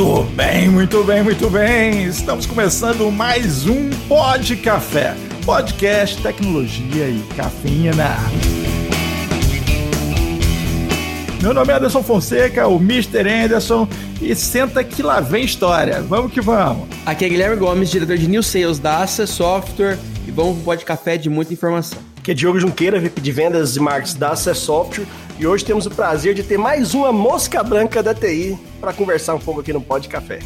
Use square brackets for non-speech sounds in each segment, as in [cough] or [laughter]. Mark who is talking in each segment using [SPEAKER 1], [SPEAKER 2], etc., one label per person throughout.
[SPEAKER 1] Muito bem, muito bem, muito bem. Estamos começando mais um Pod Café, podcast, tecnologia e cafeína. Meu nome é Anderson Fonseca, o Mr. Anderson, e senta que lá vem história. Vamos que vamos.
[SPEAKER 2] Aqui é Guilherme Gomes, diretor de New Sales da Assa Software, e vamos para um Pod Café de muita informação.
[SPEAKER 3] É Diogo Junqueira, VP de Vendas e Marketing da Assa Software, e hoje temos o prazer de ter mais uma mosca branca da TI para conversar um pouco aqui no Pod Café.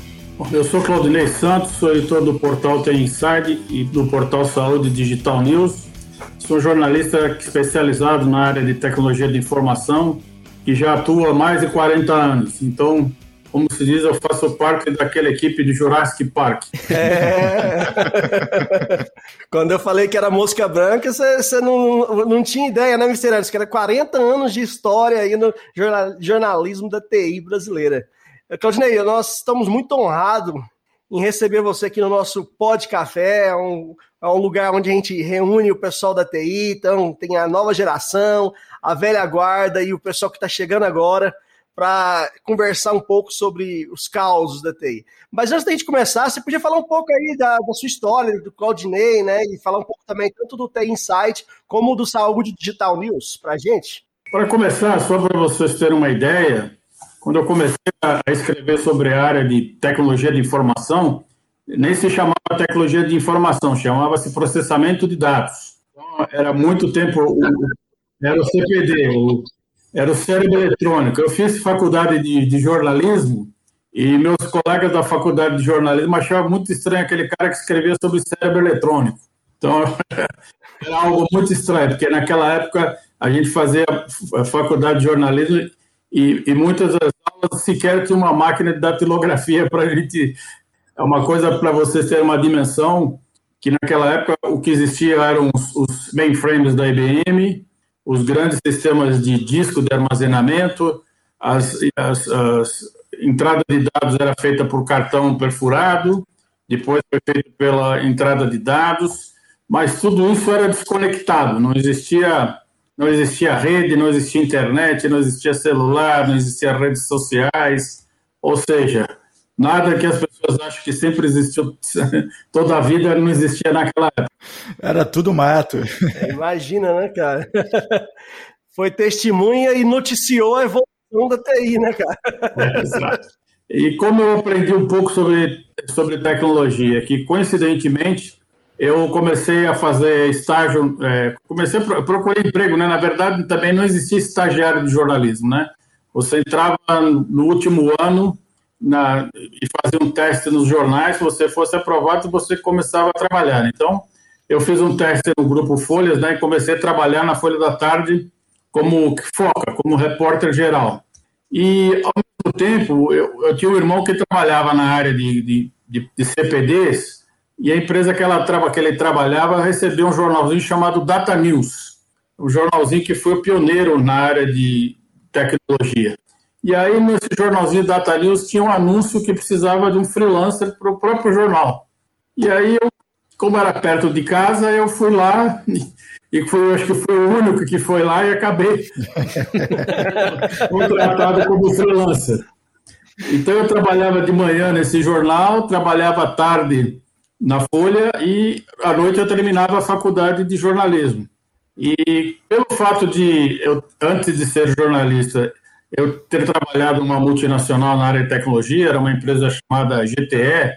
[SPEAKER 4] Eu sou Claudinei Santos, sou editor do portal Tem Inside e do portal Saúde Digital News. Sou jornalista especializado na área de tecnologia de informação e já atuo há mais de 40 anos. Então, como se diz, eu faço parte daquela equipe de Jurassic Park. [laughs] [laughs] É.
[SPEAKER 3] Quando eu falei que era mosca branca, você não, não tinha ideia, né, Mr. Que era 40 anos de história aí no jornalismo da TI brasileira. Claudinei, nós estamos muito honrados em receber você aqui no nosso Pod Café, é um, é um lugar onde a gente reúne o pessoal da TI, então tem a nova geração, a velha guarda e o pessoal que está chegando agora para conversar um pouco sobre os causos da TI. Mas antes da gente começar, você podia falar um pouco aí da, da sua história, do Claudinei, né? E falar um pouco também tanto do TI Insight como do Saúde Digital News para a gente?
[SPEAKER 4] Para começar, só para vocês terem uma ideia, quando eu comecei a escrever sobre a área de tecnologia de informação, nem se chamava tecnologia de informação, chamava-se processamento de dados. Então, era muito tempo, era o CPD, o era o cérebro eletrônico. Eu fiz faculdade de, de, jornalismo e meus colegas da faculdade de jornalismo achavam muito estranho aquele cara que escrevia sobre cérebro eletrônico. Então, [laughs] era algo muito estranho, porque naquela época a gente fazia a faculdade de jornalismo e, e muitas das aulas sequer tinha uma máquina de datilografia para a gente. É uma coisa para vocês terem uma dimensão que naquela época o que existia eram os, os mainframes da IBM, os grandes sistemas de disco de armazenamento, as, as, as entrada de dados era feita por cartão perfurado, depois foi feito pela entrada de dados, mas tudo isso era desconectado, não existia não existia rede, não existia internet, não existia celular, não existia redes sociais, ou seja, Nada que as pessoas acham que sempre existiu, [laughs] toda a vida não existia naquela época.
[SPEAKER 1] Era tudo mato.
[SPEAKER 3] É, imagina, né, cara? [laughs] Foi testemunha e noticiou a evolução da TI, né, cara?
[SPEAKER 4] É, exato. E como eu aprendi um pouco sobre, sobre tecnologia, que coincidentemente eu comecei a fazer estágio, é, comecei a procurar emprego, né? Na verdade, também não existia estagiário de jornalismo, né? Você entrava no último ano na, e fazer um teste nos jornais, se você fosse aprovado, você começava a trabalhar. Então, eu fiz um teste no Grupo Folhas, né, e comecei a trabalhar na Folha da Tarde como foca, como repórter geral. E, ao mesmo tempo, eu, eu tinha um irmão que trabalhava na área de, de, de, de CPDs, e a empresa que, ela, que ele trabalhava recebeu um jornalzinho chamado Data News, um jornalzinho que foi pioneiro na área de tecnologia. E aí, nesse jornalzinho Data News, tinha um anúncio que precisava de um freelancer para o próprio jornal. E aí, eu, como era perto de casa, eu fui lá [laughs] e fui, acho que fui o único que foi lá e acabei [laughs] contratado como freelancer. Então, eu trabalhava de manhã nesse jornal, trabalhava à tarde na Folha e à noite eu terminava a faculdade de jornalismo. E pelo fato de eu, antes de ser jornalista, eu ter trabalhado numa multinacional na área de tecnologia, era uma empresa chamada GTE,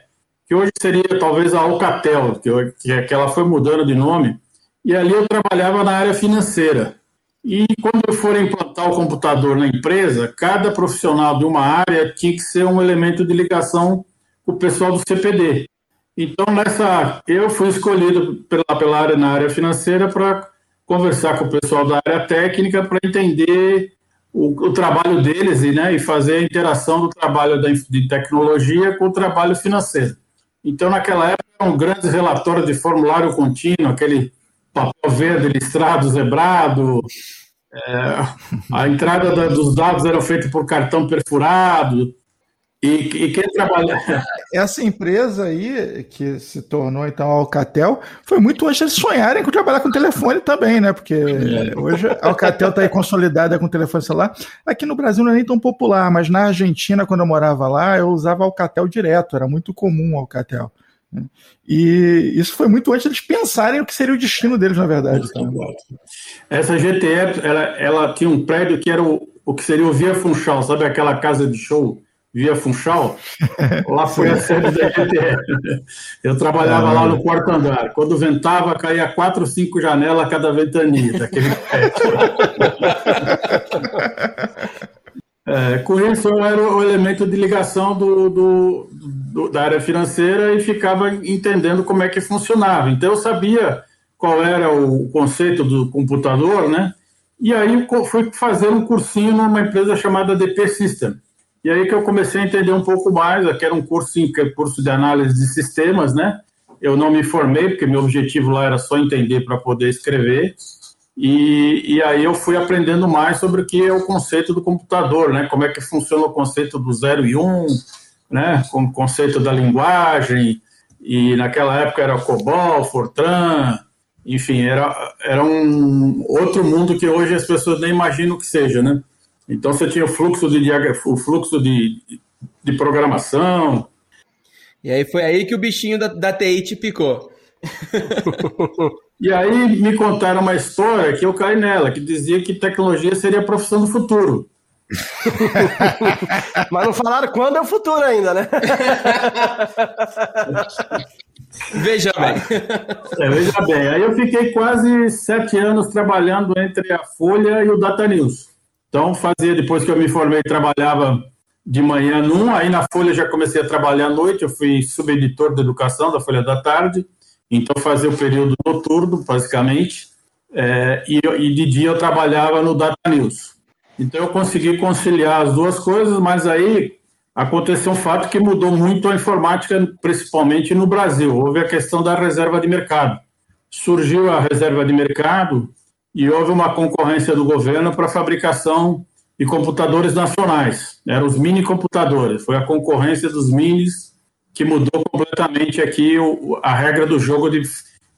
[SPEAKER 4] que hoje seria talvez a Alcatel, que, eu, que ela foi mudando de nome, e ali eu trabalhava na área financeira. E quando eu for implantar o computador na empresa, cada profissional de uma área tinha que ser um elemento de ligação com o pessoal do CPD. Então, nessa, eu fui escolhido pela, pela área na área financeira para conversar com o pessoal da área técnica para entender o, o, trabalho deles e, né, e fazer a interação do trabalho da, de tecnologia com o trabalho financeiro. Então, naquela época, um grande relatório de formulário contínuo, aquele papel verde listrado, zebrado, é, a entrada da, dos dados era feita por cartão perfurado, E, e, quem trabalha. [laughs]
[SPEAKER 1] Essa empresa aí, que se tornou então a Alcatel, foi muito antes eles sonharem com trabalhar com telefone também, né? Porque hoje a Alcatel está aí consolidada com telefone celular. Aqui no Brasil não é nem tão popular, mas na Argentina, quando eu morava lá, eu usava Alcatel direto, era muito comum o Alcatel. Né? E isso foi muito antes eles pensarem o que seria o destino deles, na verdade.
[SPEAKER 4] Essa GTE, ela, ela tinha um prédio que era o, o que seria o Via Funchal, sabe aquela casa de show? Via Funchal, [laughs] lá foi a sede da GTE. Eu trabalhava lá no quarto andar. Quando ventava, caía quatro, cinco janelas a cada ventania daquele prédio. [laughs] É, com isso, eu era o elemento de ligação do, do, do, da área financeira e ficava entendendo como é que funcionava. Então, eu sabia qual era o conceito do computador, né? E aí fui fazer um cursinho numa empresa chamada DP System e aí que eu comecei a entender um pouco mais, que era um curso, que é curso de análise de sistemas, né? Eu não me formei, porque meu objetivo lá era só entender para poder escrever. E, e aí eu fui aprendendo mais sobre o que é o conceito do computador, né? Como é que funciona o conceito do 0 e 1, um, né? Com o conceito da linguagem. E naquela época era COBOL, Fortran, enfim, era, era um outro mundo que hoje as pessoas nem imaginam que seja, né? Então você tinha o fluxo de o fluxo de, de programação.
[SPEAKER 2] E aí foi aí que o bichinho da, da TI te picou. [laughs]
[SPEAKER 4] e aí me contaram uma história que eu caí nela, que dizia que tecnologia seria a profissão do futuro. [laughs]
[SPEAKER 3] Mas não falaram quando é o futuro ainda, né? [laughs]
[SPEAKER 2] Veja bem.
[SPEAKER 4] É, veja bem. Aí eu fiquei quase sete anos trabalhando entre a Folha e o Data News. Então, fazia, depois que eu me formei, trabalhava de manhã num, aí na Folha já comecei a trabalhar à noite, eu fui subeditor de educação da Folha da Tarde, então fazia o período noturno, basicamente, é, e, e, de dia eu trabalhava no Data News. Então eu consegui conciliar as duas coisas, mas aí aconteceu um fato que mudou muito a informática, principalmente no Brasil. Houve a questão da reserva de mercado. Surgiu a reserva de mercado, e houve uma concorrência do governo para a fabricação de computadores nacionais. Eram os mini computadores. Foi a concorrência dos minis que mudou completamente aqui o, a regra do jogo de,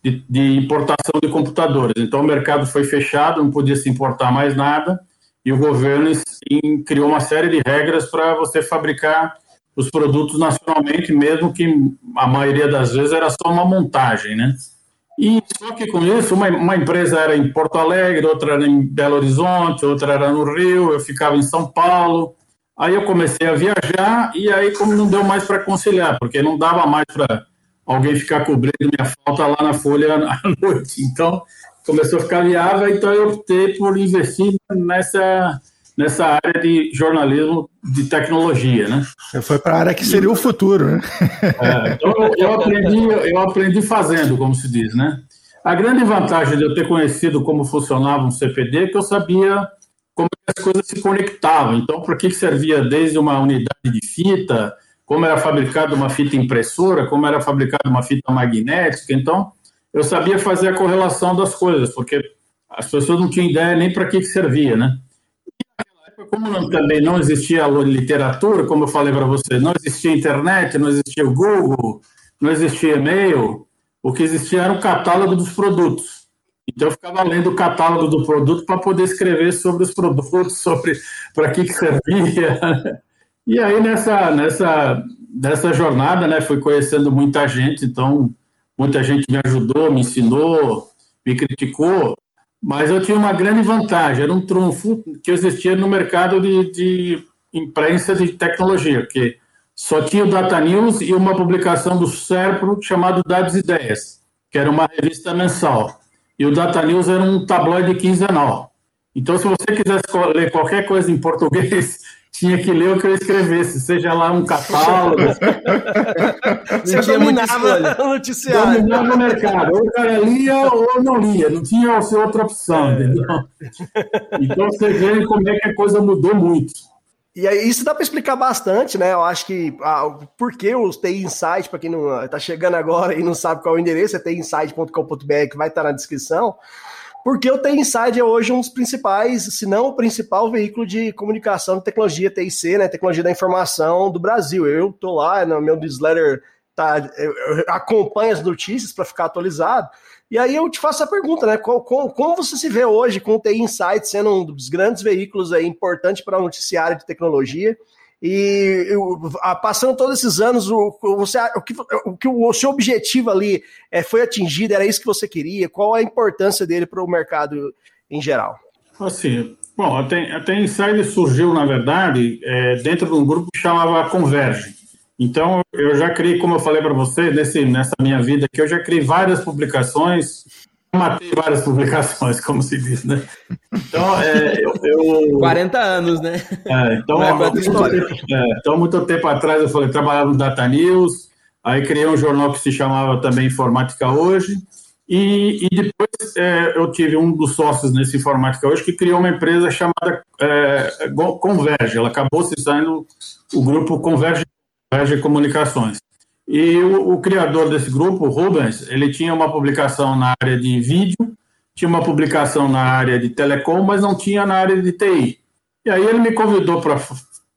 [SPEAKER 4] de, de, importação de computadores. Então o mercado foi fechado, não podia se importar mais nada, e o governo em, criou uma série de regras para você fabricar os produtos nacionalmente, mesmo que a maioria das vezes era só uma montagem, né? E só que com isso, uma, uma empresa era em Porto Alegre, outra era em Belo Horizonte, outra era no Rio, eu ficava em São Paulo. Aí eu comecei a viajar e aí como não deu mais para conciliar, porque não dava mais para alguém ficar cobrindo minha falta lá na Folha [laughs] à noite. Então começou a ficar viável, então eu optei por investir nessa nessa área de jornalismo de tecnologia, né?
[SPEAKER 1] Foi para a área que seria o futuro, né?
[SPEAKER 4] É, então eu aprendi, eu aprendi fazendo, como se diz, né? A grande vantagem de eu ter conhecido como funcionava um CPD é que eu sabia como as coisas se conectavam. Então, para que servia desde uma unidade de fita, como era fabricada uma fita impressora, como era fabricada uma fita magnética. Então, eu sabia fazer a correlação das coisas, porque as pessoas não tinham ideia nem para que servia, né? Como não, também não existia literatura, como eu falei para você, não existia internet, não existia o Google, não existia e-mail, o que existia era o catálogo dos produtos. Então eu ficava lendo o catálogo do produto para poder escrever sobre os produtos, [laughs] sobre para que, que servia. E aí nessa nessa nessa jornada, né, fui conhecendo muita gente, então muita gente me ajudou, me ensinou, me criticou, mas eu tinha uma grande vantagem, era um trunfo que existia no mercado de, de imprensa de tecnologia, que só tinha o Data News e uma publicação do Serpro chamado Dados e Ideias, que era uma revista mensal. E o Data News era um tabloide quinzenal. Então, se você quisesse ler qualquer coisa em português, tinha que ler o que eu escrevesse, seja lá um catálogo. [laughs]
[SPEAKER 3] Você dominava o noticiário.
[SPEAKER 4] Dominava o mercado. Ou o cara lia ou não lia, não tinha outra opção, é. entendeu? Então você vê como é que a coisa mudou muito.
[SPEAKER 3] E aí, isso dá para explicar bastante, né? Eu acho que ah, por que os TI Insight, para quem não está chegando agora e não sabe qual é o endereço, é tinsight.com.br, que vai estar tá na descrição. Porque o TI Inside é hoje um dos principais, se não o principal veículo de comunicação de tecnologia TIC, né, tecnologia da informação do Brasil. Eu tô lá no meu newsletter, tá, acompanho as notícias para ficar atualizado. E aí eu te faço a pergunta, né? Como, como, você se vê hoje com o TI Insight sendo um dos grandes veículos aí importante para o noticiário de tecnologia? E eu, passando todos esses anos, o, você, o, que, o que o seu objetivo ali é, foi atingido? Era isso que você queria? Qual a importância dele para o mercado em geral?
[SPEAKER 4] Assim, bom, até, até Insider surgiu, na verdade, é, dentro de um grupo que chamava Converge. Então, eu já criei, como eu falei para você, nesse, nessa minha vida aqui, eu já criei várias publicações, matei várias publicações, como se diz, né?
[SPEAKER 2] Então, é, eu, eu... 40 anos, né?
[SPEAKER 4] É, então, é muito, é, então, muito tempo atrás, eu falei, trabalhava no Data News, aí criei um jornal que se chamava também Informática Hoje, e, e depois é, eu tive um dos sócios nesse Informática Hoje que criou uma empresa chamada Converge, ela acabou se saindo o grupo Converge Verge Comunicações. E o, o, criador desse grupo, Rubens, ele tinha uma publicação na área de vídeo, tinha uma publicação na área de telecom, mas não tinha na área de TI. E aí ele me convidou para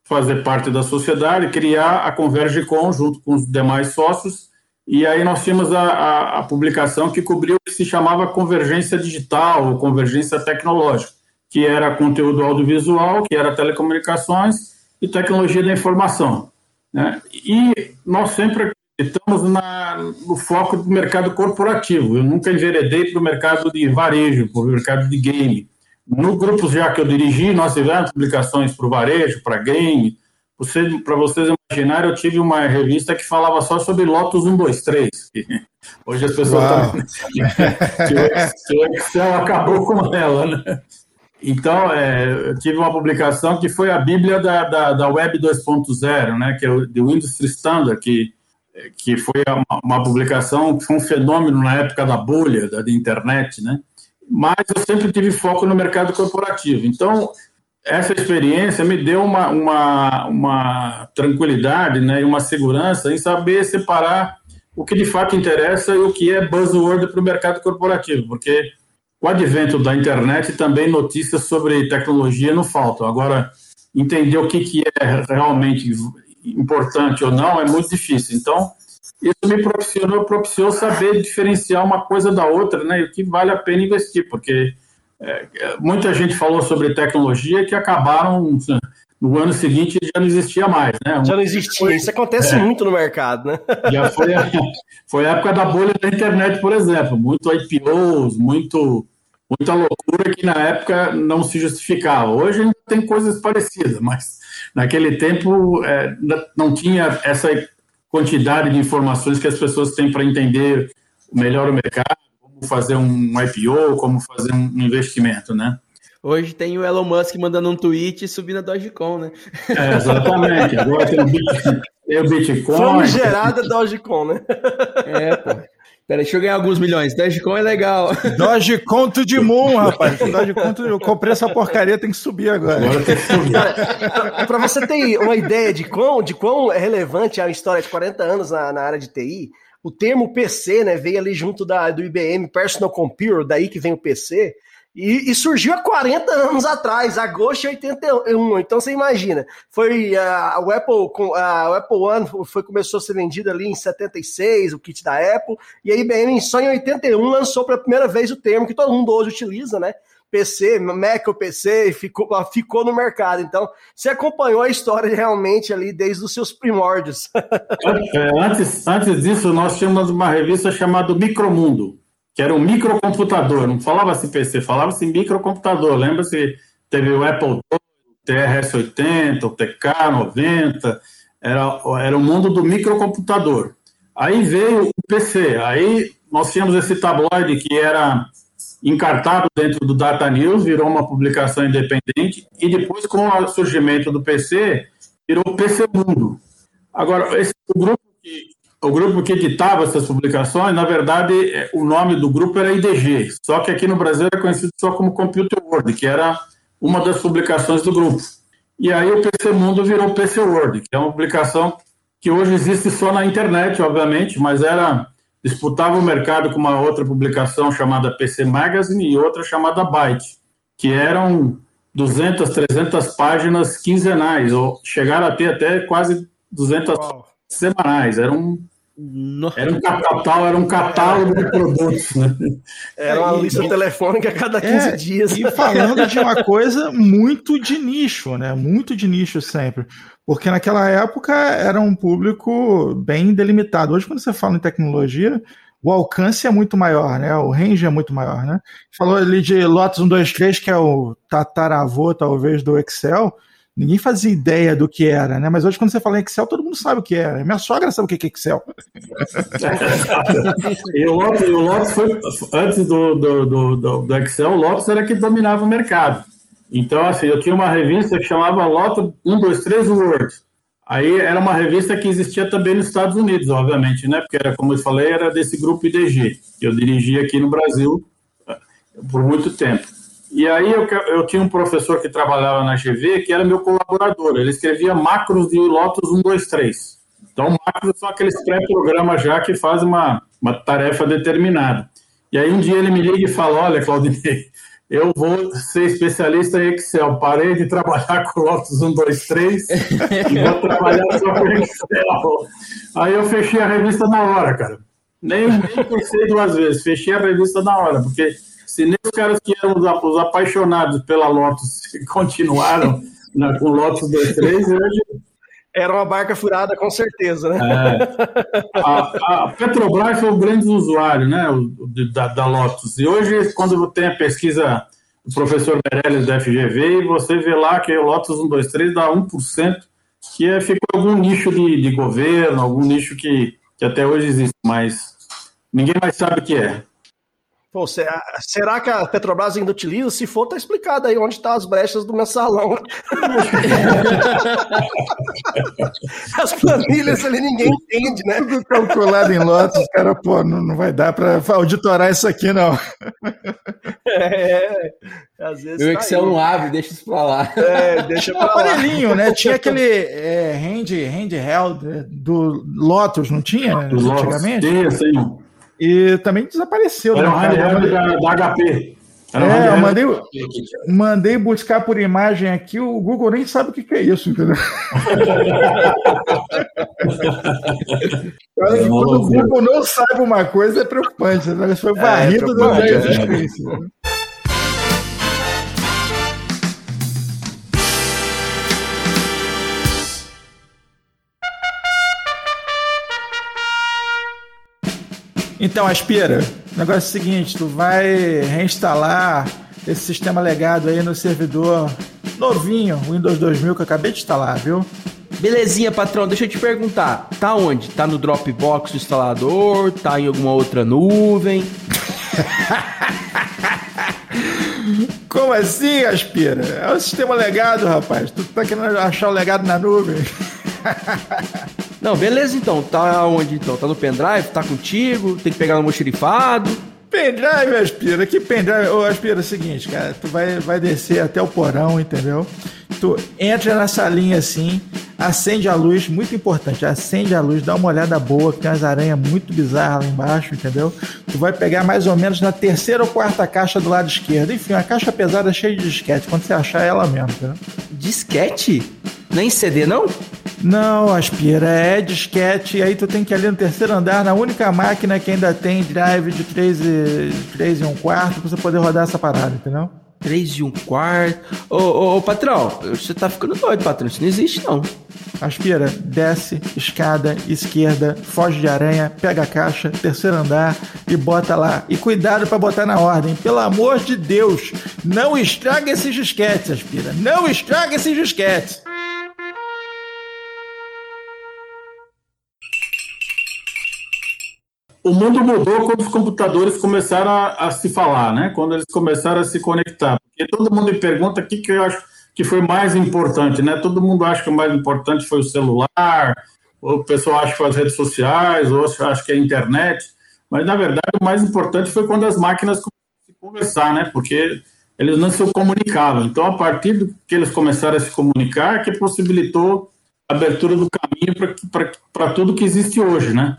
[SPEAKER 4] fazer parte da sociedade, criar a Convergecom junto com os demais sócios, e aí nós tínhamos a, a, a publicação que cobriu o que se chamava convergência digital ou convergência tecnológica, que era conteúdo audiovisual, que era telecomunicações e tecnologia da informação. Né? E nós sempre acreditamos na, no foco do mercado corporativo. Eu nunca enveredei para o mercado de varejo, para o mercado de game. No grupo já que eu dirigi, nós tivemos publicações para o varejo, para game. Para vocês imaginarem, eu tive uma revista que falava só sobre Lotus 123. [laughs] Hoje as pessoas também. [laughs] que o Excel acabou com ela, né? Então, é, eu tive uma publicação que foi a Bíblia da, da, da Web 2.0, né, que é o The Industry Standard, que, que foi uma, uma, publicação que foi um fenômeno na época da bolha da, da internet, né? Mas eu sempre tive foco no mercado corporativo. Então, essa experiência me deu uma, uma, uma tranquilidade né, e uma segurança em saber separar o que de fato interessa e o que é buzzword para o mercado corporativo, porque o advento da internet também notícias sobre tecnologia não faltam. Agora, entender o que, que é realmente importante ou não é muito difícil. Então, isso me propiciou, propiciou saber diferenciar uma coisa da outra, né? E o que vale a pena investir, porque é, muita gente falou sobre tecnologia que acabaram no ano seguinte já não existia mais, né?
[SPEAKER 3] Já não existia. Isso acontece é, muito no mercado, né? [laughs]
[SPEAKER 4] Já foi a, foi a época da bolha da internet, por exemplo. Muito IPOs, muito muita loucura que na época não se justificava. Hoje tem coisas parecidas, mas naquele tempo é, não tinha essa quantidade de informações que as pessoas têm para entender melhor o mercado, como fazer um IPO, como fazer um investimento, né?
[SPEAKER 2] Hoje tem o Elon Musk mandando um tweet e subindo a Dogecoin, né?
[SPEAKER 4] É, exatamente. Agora tem o [laughs] Bitcoin. Bitcoin.
[SPEAKER 3] gerada Dogecoin, né?
[SPEAKER 2] É, pô. Peraí, deixa eu ganhar alguns milhões. Dogecoin é legal. [laughs]
[SPEAKER 1] Dogecoin de Moon, rapaz. Dogecoin, eu comprei essa porcaria, tem que subir agora. Agora tem que subir.
[SPEAKER 3] Para você ter uma ideia de quão, de quão é relevante a história de 40 anos na, na área de TI, o termo PC, né, veio ali junto da, do IBM Personal Computer, daí que vem o PC, e, e, surgiu há 40 anos atrás, agosto de 81. Então você imagina, foi uh, o Apple, uh, o Apple One foi, começou a ser vendido ali em 76, o kit da Apple, e a IBM só em 81 lançou pela primeira vez o termo que todo mundo hoje utiliza, né? PC, Mac ou PC, ficou, ficou no mercado. Então, você acompanhou a história realmente ali desde os seus primórdios. [laughs]
[SPEAKER 4] Antes, antes disso, nós tínhamos uma revista chamada Micromundo que era um microcomputador, não falava-se PC, falava-se microcomputador. Lembra-se, teve o Apple II, o TRS-80, o TK-90, era, era o mundo do microcomputador. Aí veio o PC, aí nós tínhamos esse tabloide que era encartado dentro do Data News, virou uma publicação independente, e depois, com o surgimento do PC, virou PC Mundo. Agora, esse, o grupo que o grupo que editava essas publicações, na verdade, é, o nome do grupo era IDG, só que aqui no Brasil era conhecido só como Computer World, que era uma das publicações do grupo. E aí o PC Mundo virou PC World, que é uma publicação que hoje existe só na internet, obviamente, mas era disputava o mercado com uma outra publicação chamada PC Magazine e outra chamada Byte, que eram 200, 300 páginas quinzenais, ou chegaram a ter até quase 200 oh. semanais. Era um, era um catálogo, era um catálogo de produtos, né?
[SPEAKER 3] Era uma lista telefônica a cada 15 é, dias.
[SPEAKER 1] E falando de uma [laughs] coisa muito de nicho, né? Muito de nicho sempre. Porque naquela época era um público bem delimitado. Hoje, quando você fala em tecnologia, o alcance é muito maior, né? O range é muito maior, né? Falou ali de Lotus 123, que é o tataravô, talvez, do Excel. Ninguém fazia ideia do que era, né? Mas hoje, quando você fala em Excel, todo mundo sabe o que é. Minha sogra sabe o que é Excel. [laughs]
[SPEAKER 4] e o Lotus, o Lotus foi, antes do, do, do, do, Excel, o Lotus era que dominava o mercado. Então, assim, eu tinha uma revista que chamava Lotus 123 Word. Aí era uma revista que existia também nos Estados Unidos, obviamente, né? Porque era, como eu falei, era desse grupo IDG, que eu dirigi aqui no Brasil eh, por muito tempo. E aí eu, eu tinha um professor que trabalhava na GV, que era meu colaborador. Ele escrevia macros de Lotus 123. Então, macros são aqueles pré-programas já que fazem uma, uma tarefa determinada. E aí um dia ele me liga e fala, olha, Claudinei, [laughs] eu vou ser especialista em Excel. Parei de trabalhar com Lotus 1, 2, 3 e vou trabalhar só com Excel. Aí eu fechei a revista na hora, cara. Nem, nem pensei duas vezes, fechei a revista na hora, porque se nem os caras que eram os apaixonados pela Lotus [laughs] continuaram na, com Lotus 2, 3, hoje
[SPEAKER 3] era uma barca furada, com certeza, né?
[SPEAKER 4] É. A, a, Petrobras foi o grande usuário né, da, da, Lotus. E hoje, quando tem a pesquisa do professor Meirelles da FGV, você vê lá que o Lotus 123 dá 1%, que é, ficou algum nicho de, de governo, algum nicho que, que até hoje existe, mas ninguém mais sabe o que é.
[SPEAKER 3] Pô, será que a Petrobras ainda utiliza? Se for, tá explicado aí onde estão tá as brechas do mensalão. [laughs] as planilhas ali ninguém entende, né?
[SPEAKER 1] Tudo calculado em lotes, cara, pô, não, não vai dar para auditorar isso aqui, não.
[SPEAKER 2] É, às vezes. O tá Excel não abre, deixa isso para lá.
[SPEAKER 1] É, deixa para lá. Aparelhinho, né? Tinha aquele é, hand, handheld né, do Lotus, não tinha?
[SPEAKER 4] Antigamente? Tinha, sim.
[SPEAKER 1] E também desapareceu.
[SPEAKER 4] Era né, um da, da HP.
[SPEAKER 1] Era é, eu mandei, mandei buscar por imagem aqui, o Google nem sabe o que, que é isso, entendeu? Olha que quando o Google não sabe uma coisa é preocupante, né? Isso foi é, varrido é, do meio é. Então, Aspira, o negócio é o seguinte, tu vai reinstalar esse sistema legado aí no servidor novinho, Windows 2000, que eu acabei de instalar, viu?
[SPEAKER 2] Belezinha, patrão. Deixa eu te perguntar. Tá onde? Tá no Dropbox do instalador? Tá em alguma outra nuvem? [laughs]
[SPEAKER 1] Como assim, Aspira? É o sistema legado, rapaz. Tu tá querendo achar o legado na nuvem? [laughs]
[SPEAKER 2] Não, beleza então. Tá onde então? Tá no pendrive? Tá contigo? Tem que pegar no mochilifado?
[SPEAKER 1] Pendrive, Aspira. Que pendrive? Ô, Aspira, é o seguinte, cara. Tu vai, vai descer até o porão, entendeu? Tu entra na salinha assim, acende a luz, muito importante, acende a luz, dá uma olhada boa, que tem umas aranhas muito bizarras lá embaixo, entendeu? Tu vai pegar mais ou menos na terceira ou quarta caixa do lado esquerdo. Enfim, uma caixa pesada cheia de disquete. Quando você achar ela mesmo, entendeu?
[SPEAKER 2] Disquete? Nem CD, não?
[SPEAKER 1] Não, Aspira, é disquete, e aí tu tem que ir ali no terceiro andar, na única máquina que ainda tem drive de 3 e, 3 e 1 quarto, pra você poder rodar essa parada, entendeu?
[SPEAKER 2] 3 e 1 quarto. Ô, ô, ô, patrão, você tá ficando doido, patrão, isso não existe não.
[SPEAKER 1] Aspira, desce, escada, esquerda, foge de aranha, pega a caixa, terceiro andar e bota lá. E cuidado para botar na ordem. Pelo amor de Deus, não estraga esses disquetes, Aspira. Não estraga esses disquetes.
[SPEAKER 4] O mundo mudou quando os computadores começaram a, a, se falar, né? Quando eles começaram a se conectar. Porque todo mundo me pergunta o que, que eu acho que foi mais importante, né? Todo mundo acha que o mais importante foi o celular, ou o pessoal acha que foi as redes sociais, ou acha que é a internet. Mas, na verdade, o mais importante foi quando as máquinas começaram a se conversar, né? Porque eles não se comunicavam. Então, a partir do que eles começaram a se comunicar, que possibilitou a abertura do caminho para tudo que existe hoje, né?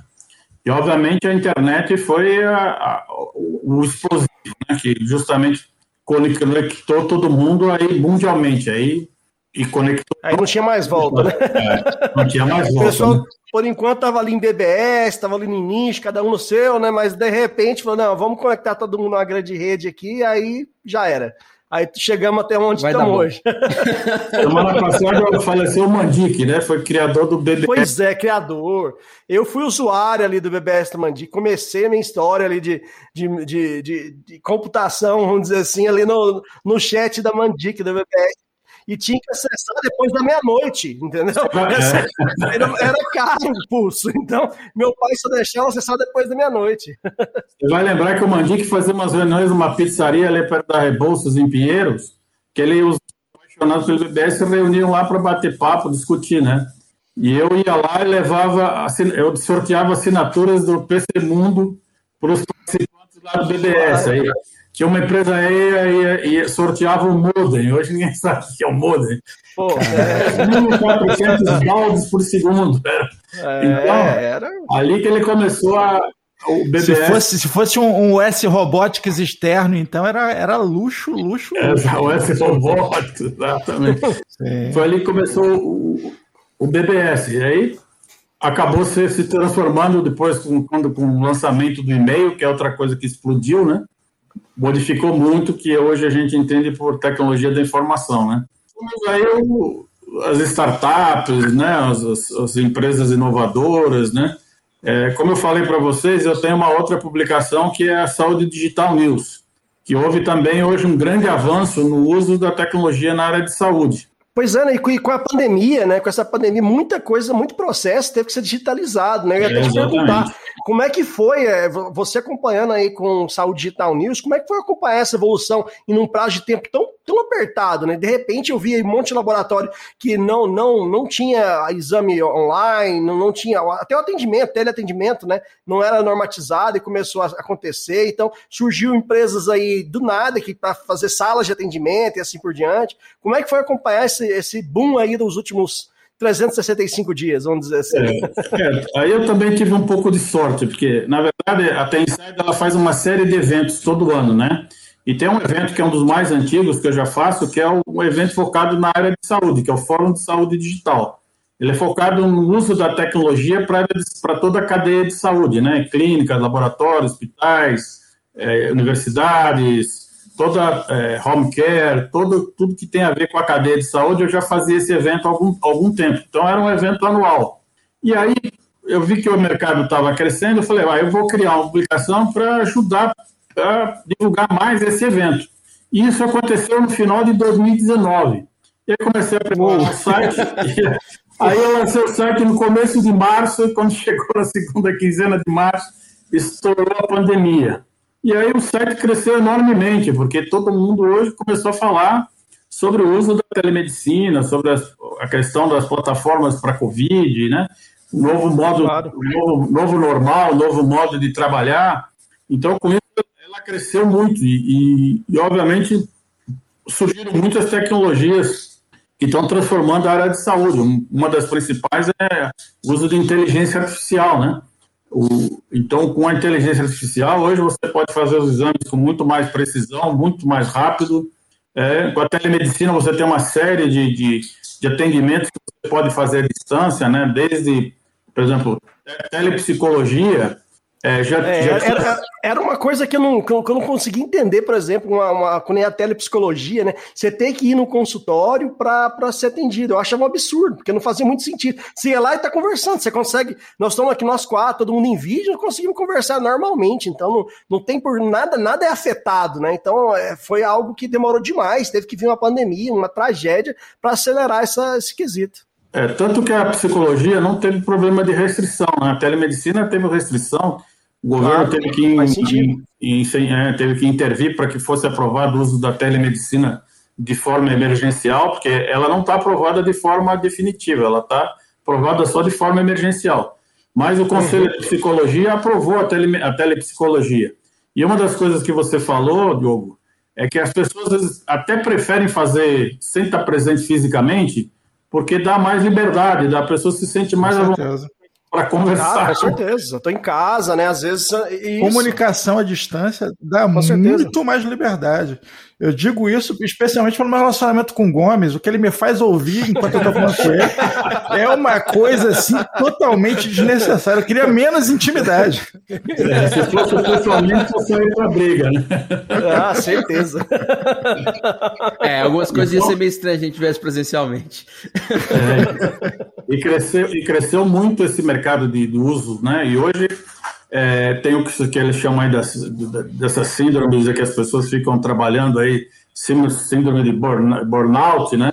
[SPEAKER 4] E, obviamente, a internet foi a, a, o explosivo, né, que justamente conectou todo mundo aí mundialmente. Aí, e conectou.
[SPEAKER 3] Aí não tinha mais volta, né?
[SPEAKER 4] É, não tinha mais volta. O pessoal, né?
[SPEAKER 3] por enquanto, estava ali em BBS, estava ali no Ninja, cada um no seu, né? Mas de repente falou: não, vamos conectar todo mundo numa grande rede aqui, aí já era. Aí chegamos até onde estamos hoje. [laughs]
[SPEAKER 4] Semana passada faleceu o Mandic, né? Foi criador do BBS.
[SPEAKER 3] Pois é, criador. Eu fui usuário ali do BBS do Mandic. Comecei a minha história ali de, de, de, de, de computação, vamos dizer assim, ali no, no chat da Mandic do BBS e tinha que acessar depois da meia-noite, entendeu? É. [laughs] Era, era caro o pulso. Então, meu pai só deixava acessar depois da meia-noite.
[SPEAKER 4] Você vai lembrar que o Mandique fazia umas reuniões numa pizzaria ali perto da Rebouças, em Pinheiros, que ele e os apaixonados pelo BBS se reuniam lá para bater papo, discutir, né? E eu ia lá e levava, eu sorteava assinaturas do PC Mundo para os participantes lá do BBS. Aí tinha uma empresa aí e, sorteava o modem. Hoje ninguém [laughs] sabe o que é o modem. Pô, é. 1.400 [laughs] baldes por segundo. É, então, era... ali que ele começou a.
[SPEAKER 1] O BBS... Se fosse, se fosse um, um S Robotics externo, então era, era luxo, luxo.
[SPEAKER 4] É, [laughs] o S Robotics, exatamente. Sim. Foi ali que começou o, o BBS. E aí acabou se, se transformando depois com, quando, com o lançamento do e-mail, que é outra coisa que explodiu, né? Modificou muito que hoje a gente entende por tecnologia da informação, né? Mas aí as startups, né, as, as, as, empresas inovadoras, né? É, como eu falei para vocês, eu tenho uma outra publicação que é a Saúde Digital News, que houve também hoje um grande avanço no uso da tecnologia na área de saúde.
[SPEAKER 3] Pois é, né? e com a pandemia, né? Com essa pandemia, muita coisa, muito processo teve que ser digitalizado, né? Eu ia até te perguntar, como é que foi, é, você acompanhando aí com Saúde Digital News, como é que foi acompanhar essa evolução em um prazo de tempo tão, tão apertado, né? De repente eu vi aí um monte de laboratório que não não não tinha exame online, não, não tinha, até o atendimento, teleatendimento, né? Não era normatizado e começou a acontecer, então surgiu empresas aí do nada que para fazer salas de atendimento e assim por diante. Como é que foi acompanhar esse esse, esse boom aí dos últimos 365 dias, vamos dizer assim. É,
[SPEAKER 4] é, aí eu também tive um pouco de sorte, porque, na verdade, a Tenside ela faz uma série de eventos todo ano, né? E tem um evento que é um dos mais antigos que eu já faço, que é um evento focado na área de saúde, que é o Fórum de Saúde Digital. Ele é focado no uso da tecnologia para toda a cadeia de saúde, né? Clínicas, laboratórios, hospitais, é, universidades, toda é, home care, todo, tudo que tem a ver com a cadeia de saúde, eu já fazia esse evento há algum, algum tempo. Então era um evento anual. E aí eu vi que o mercado estava crescendo, eu falei, ah, eu vou criar uma publicação para ajudar a divulgar mais esse evento. E isso aconteceu no final de 2019. E aí comecei a preparar o site. [laughs] aí eu lancei o site no começo de março, e quando [laughs] chegou na segunda quinzena de março, estourou a pandemia. E aí o site cresceu enormemente, porque todo mundo hoje começou a falar sobre o uso da telemedicina, sobre as, a questão das plataformas para Covid, né? O novo modo, claro. novo, novo normal, novo modo de trabalhar. Então, com isso, ela cresceu muito e, e, e obviamente, surgiram muitas tecnologias que estão transformando a área de saúde. Uma das principais é o uso de inteligência artificial, né? O, então, com a inteligência artificial, hoje você pode fazer os exames com muito mais precisão, muito mais rápido. É, com a telemedicina, você tem uma série de, de, de atendimentos que você pode fazer à distância, né? desde, por exemplo, telepsicologia,
[SPEAKER 3] é, já, é, já... Era, era, uma coisa que eu não, que eu não conseguia entender, por exemplo, uma, uma, quando é a telepsicologia, né? Você tem que ir no consultório para ser atendido. Eu achava um absurdo, porque não fazia muito sentido. Você ia lá e tá conversando, você consegue. Nós estamos aqui, nós quatro, todo mundo em vídeo, nós conseguimos conversar normalmente. Então não, não tem por nada, nada é afetado, né? Então é, foi algo que demorou demais, teve que vir uma pandemia, uma tragédia, para acelerar essa, esse quesito.
[SPEAKER 4] É, tanto que a psicologia não teve problema de restrição, né? a telemedicina teve restrição o governo claro, teve, que in, in, é, teve que intervir para que fosse aprovado o uso da telemedicina de forma emergencial, porque ela não está aprovada de forma definitiva, ela está aprovada só de forma emergencial. Mas o Conselho de Psicologia aprovou a, tele, a telepsicologia. E uma das coisas que você falou, Diogo, é que as pessoas até preferem fazer sem estar presente fisicamente, porque dá mais liberdade, a pessoa se sente mais à vontade para conversar.
[SPEAKER 3] Ah, com certeza. Estou em casa, né? Às vezes.
[SPEAKER 1] Isso. Comunicação à distância dá muito mais liberdade. Eu digo isso especialmente pelo meu relacionamento com o Gomes, o que ele me faz ouvir enquanto eu estou falando com ele [laughs] é uma coisa assim totalmente desnecessária. Eu queria menos intimidade.
[SPEAKER 4] É, se fosse pessoalmente, você ia para briga, né?
[SPEAKER 3] Ah, certeza.
[SPEAKER 2] É, algumas coisas iam ser meio estranhas se a gente tivesse presencialmente.
[SPEAKER 4] É, e, cresceu, e cresceu muito esse mercado de, de uso, né? E hoje é, tem o que, que eles chamam aí das, dessas síndromes que as pessoas ficam trabalhando aí, síndrome de burnout, né?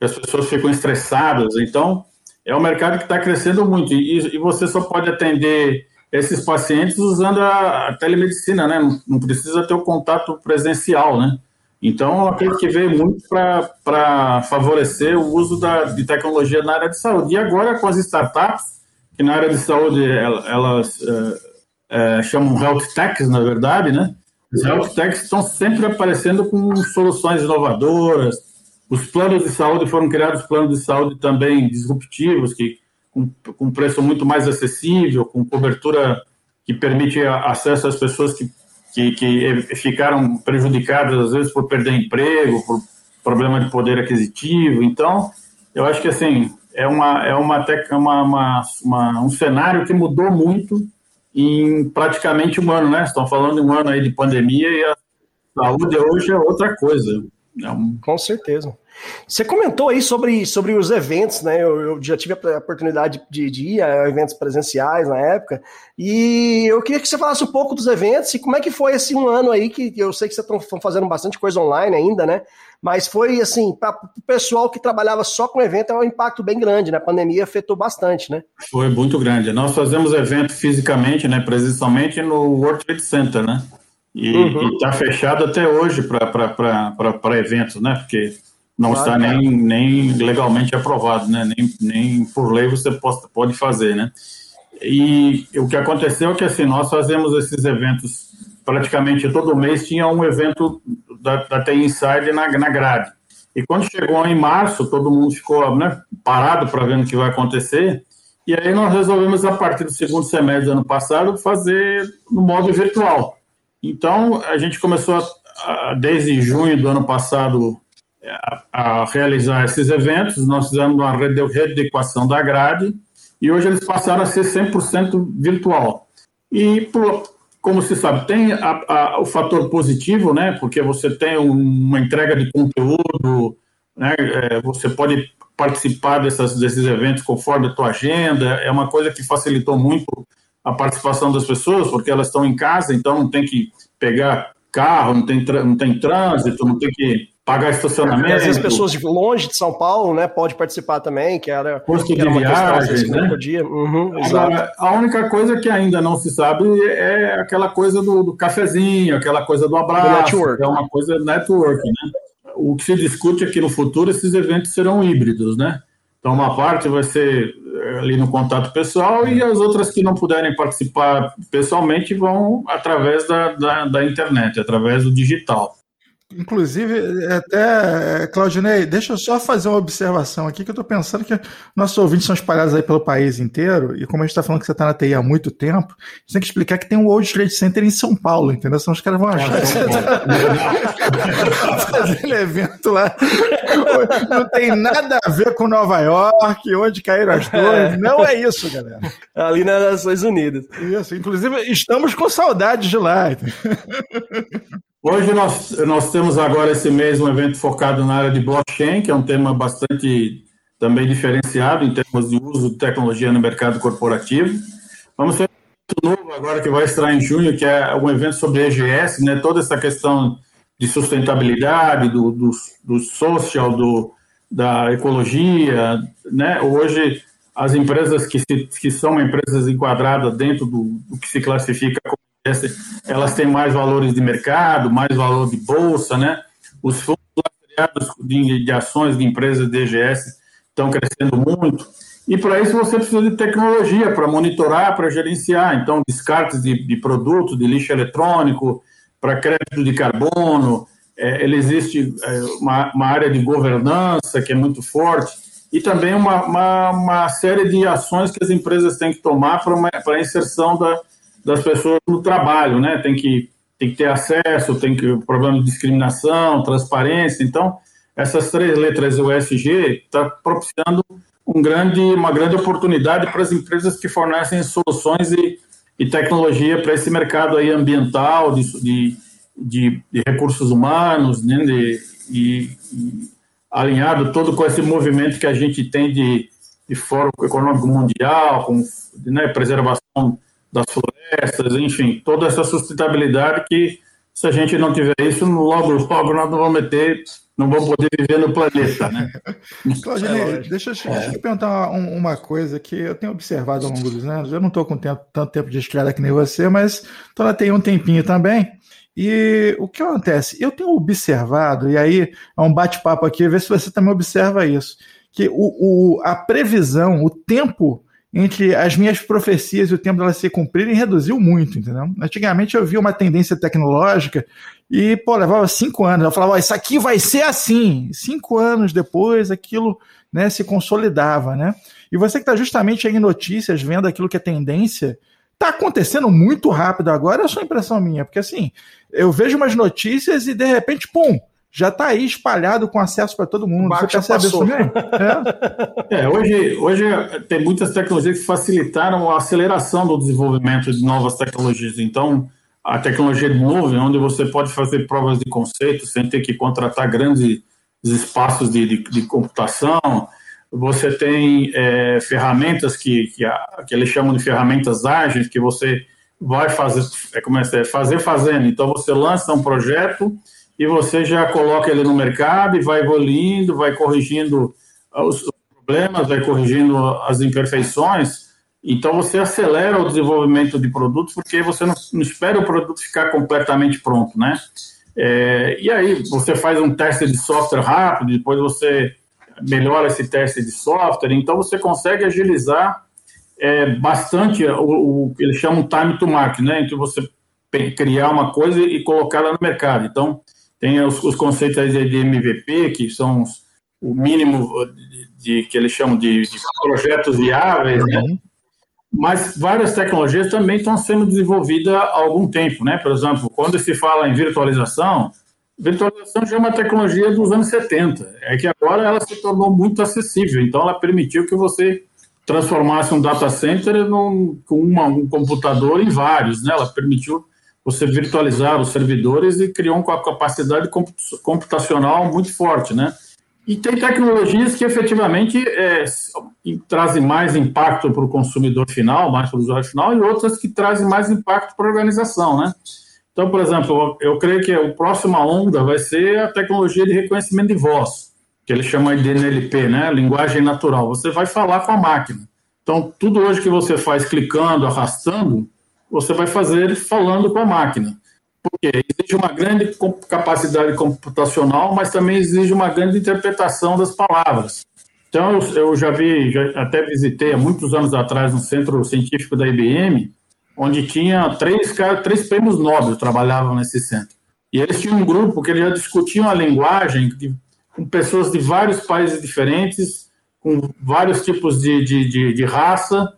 [SPEAKER 4] As pessoas ficam estressadas. Então, é um mercado que está crescendo muito e, e, você só pode atender esses pacientes usando a, a telemedicina, né? Não, não, precisa ter o contato presencial, né? Então, acredito que veio muito para favorecer o uso da, de tecnologia na área de saúde. E agora, com as startups, que na área de saúde elas, é, chamam health techs, na verdade, né? Os health techs estão sempre aparecendo com soluções inovadoras. Os planos de saúde foram criados planos de saúde também disruptivos, que com, com preço muito mais acessível, com cobertura que permite acesso às pessoas que, que, que ficaram prejudicadas, às vezes, por perder emprego, por problema de poder aquisitivo. Então, eu acho que, assim, é, uma, é uma, uma, uma, uma um cenário que mudou muito em praticamente um ano, né? Estão falando um ano aí de pandemia e a saúde hoje é outra coisa. É
[SPEAKER 3] um... Com certeza. Você comentou aí sobre, sobre os eventos, né? Eu, eu já tive a oportunidade de, de, ir a eventos presenciais na época, e eu queria que você falasse um pouco dos eventos e como é que foi esse um ano aí, que eu sei que vocês estão fazendo bastante coisa online ainda, né? Mas foi assim, para o pessoal que trabalhava só com evento, é um impacto bem grande, né? A pandemia afetou bastante, né?
[SPEAKER 4] Foi muito grande. Nós fazemos evento fisicamente, né? Presencialmente no World Trade Center, né? E uhum. está fechado até hoje para eventos, né? Porque não claro, está nem, nem legalmente aprovado, né? Nem, nem por lei você pode, pode fazer, né? E o que aconteceu é que assim, nós fazemos esses eventos praticamente todo mês, tinha um evento da, da TI Inside na, na grade. E quando chegou em março, todo mundo ficou né, parado para ver o que vai acontecer. E aí nós resolvemos, a partir do segundo semestre do ano passado, fazer no modo virtual. Então, a gente começou, a, a, desde junho do ano passado, a, a, realizar esses eventos. Nós fizemos uma readequação da grade e hoje eles passaram a ser 100% virtual. E, por, como se sabe, tem a, a, o fator positivo, né? Porque você tem uma entrega de conteúdo, né? É, você pode participar dessas, desses eventos conforme a tua agenda. É uma coisa que facilitou muito a participação das pessoas, porque elas estão em casa, então não tem que pegar carro, não tem, não tem trânsito, não tem que pagar estacionamento.
[SPEAKER 3] Às vezes pessoas de longe de São Paulo, né, pode participar também, que era
[SPEAKER 4] custo
[SPEAKER 3] que
[SPEAKER 4] de era viagem, né?
[SPEAKER 3] Podia. Uhum,
[SPEAKER 4] Agora, a única coisa que ainda não se sabe é aquela coisa do, do cafezinho, aquela coisa do abraço, do é uma coisa network, né? O que se discute é que no futuro esses eventos serão híbridos, né? Então uma parte vai ser eh, ali no contato pessoal e as outras que não puderem participar pessoalmente vão através da, da, da internet, através do digital.
[SPEAKER 1] Inclusive, até, Claudinei, deixa eu só fazer uma observação aqui, que eu estou pensando que nossos ouvintes são espalhados aí pelo país inteiro, e como a gente está falando que você está na TI há muito tempo, a gente tem que explicar que tem um World Trade Center em São Paulo, entendeu? Senão os caras vão achar que você está [laughs] fazendo evento lá. [laughs] Não tem nada a ver com Nova York, onde caíram as torres. Não é isso, galera.
[SPEAKER 3] Ali nas Nações Unidas.
[SPEAKER 1] Isso, inclusive estamos com saudades de lá.
[SPEAKER 4] Hoje nós, nós temos agora esse mês um evento focado na área de blockchain, que é um tema bastante também diferenciado em termos de uso de tecnologia no mercado corporativo. Vamos ter um evento novo agora que vai estar em junho, que é um evento sobre EGS, né, toda essa questão de sustentabilidade, do, do, do social, do, da ecologia. Né? Hoje, as empresas que, se, que são empresas enquadradas dentro do, do que se classifica como elas têm mais valores de mercado, mais valor de bolsa, né? Os fundos de, de ações de empresas DGS estão crescendo muito. E para isso você precisa de tecnologia para monitorar, para gerenciar. Então, descartes de, de produtos, de lixo eletrônico, para crédito de carbono. É, ele existe é, uma, uma, área de governança que é muito forte. e também uma, uma, uma, série de ações que as empresas têm que tomar para a inserção da, das pessoas no trabalho, né? Tem que, tem que ter acesso, tem que problema de discriminação, transparência. Então, essas três letras ESG está propiciando um grande, uma grande oportunidade para as empresas que fornecem soluções e, e tecnologia para esse mercado aí ambiental, de, de, de, de recursos humanos, né? De, e, e alinhado todo com esse movimento que a gente tem de, de Fórum Econômico Mundial, com né, preservação das florestas, enfim, toda essa sustentabilidade que se a gente não tiver isso, logo, logo nós não vamos ter, não vamos poder viver no planeta, né? [laughs]
[SPEAKER 1] Claudinei, deixa, eu, deixa eu te perguntar uma, uma coisa que eu tenho observado ao longo dos anos, eu não estou com tempo, tanto tempo de estrada que nem você, mas estou lá tem um tempinho também, e o que acontece? Eu tenho observado, e aí é um bate-papo aqui, ver se você também observa isso, que o, o, a previsão, o tempo entre as minhas profecias e o tempo delas se cumprirem reduziu muito, entendeu? Antigamente eu via uma tendência tecnológica e, pô, levava cinco anos. Eu falava, isso aqui vai ser assim. Cinco anos depois, aquilo né, se consolidava, né? E você que está justamente aí em notícias, vendo aquilo que é tendência, Tá acontecendo muito rápido agora, é só impressão minha, porque assim, eu vejo umas notícias e de repente, pum, já está aí espalhado com acesso para todo mundo.
[SPEAKER 3] Você percebe isso também? [laughs]
[SPEAKER 4] É. é, hoje, hoje tem muitas tecnologias que facilitaram a aceleração do desenvolvimento de novas tecnologias. Então, a tecnologia de nuvem, onde você pode fazer provas de conceito sem ter que contratar grandes espaços de, de, de computação, você tem é, ferramentas que, que, a, que, eles chamam de ferramentas ágeis, que você vai fazer, é, como é, é, fazer fazendo. Então, você lança um projeto e você já coloca ele no mercado e vai evoluindo, vai corrigindo os problemas, vai corrigindo as imperfeições. Então, você acelera o desenvolvimento de produtos, porque você não, não espera o produto ficar completamente pronto, né? É, e aí, você faz um teste de software rápido, depois você melhora esse teste de software, então você consegue agilizar é, bastante o, o, que eles chamam time to market, né? Entre você criar uma coisa e colocar ela no mercado. Então, tem os, os conceitos de MVP, que são os, o mínimo de, de, que eles chamam de, de projetos viáveis, né? Uhum. Mas várias tecnologias também estão sendo desenvolvidas há algum tempo, né? Por exemplo, quando se fala em virtualização, Virtualização já é uma tecnologia dos anos 70. É que agora ela se tornou muito acessível. Então, ela permitiu que você transformasse um data center num, com uma, um computador em vários. Né? Ela permitiu você virtualizar os servidores e criou uma capacidade computacional muito forte. Né? E tem tecnologias que efetivamente é, trazem mais impacto para o consumidor final, mais para o usuário final, e outras que trazem mais impacto para a organização. Né? Então, por exemplo, eu creio que a próxima onda vai ser a tecnologia de reconhecimento de voz, que eles chamam de NLP, né? Linguagem natural. Você vai falar com a máquina. Então, tudo hoje que você faz clicando, arrastando, você vai fazer falando com a máquina. Porque exige uma grande capacidade computacional, mas também exige uma grande interpretação das palavras. Então, eu, já vi, já até visitei há muitos anos atrás no centro científico da IBM, onde tinha três, três prêmios Nobel trabalhavam nesse centro. E eles tinham um grupo que eles já discutiam a linguagem de, com pessoas de vários países diferentes, com vários tipos de, de, de, de raça,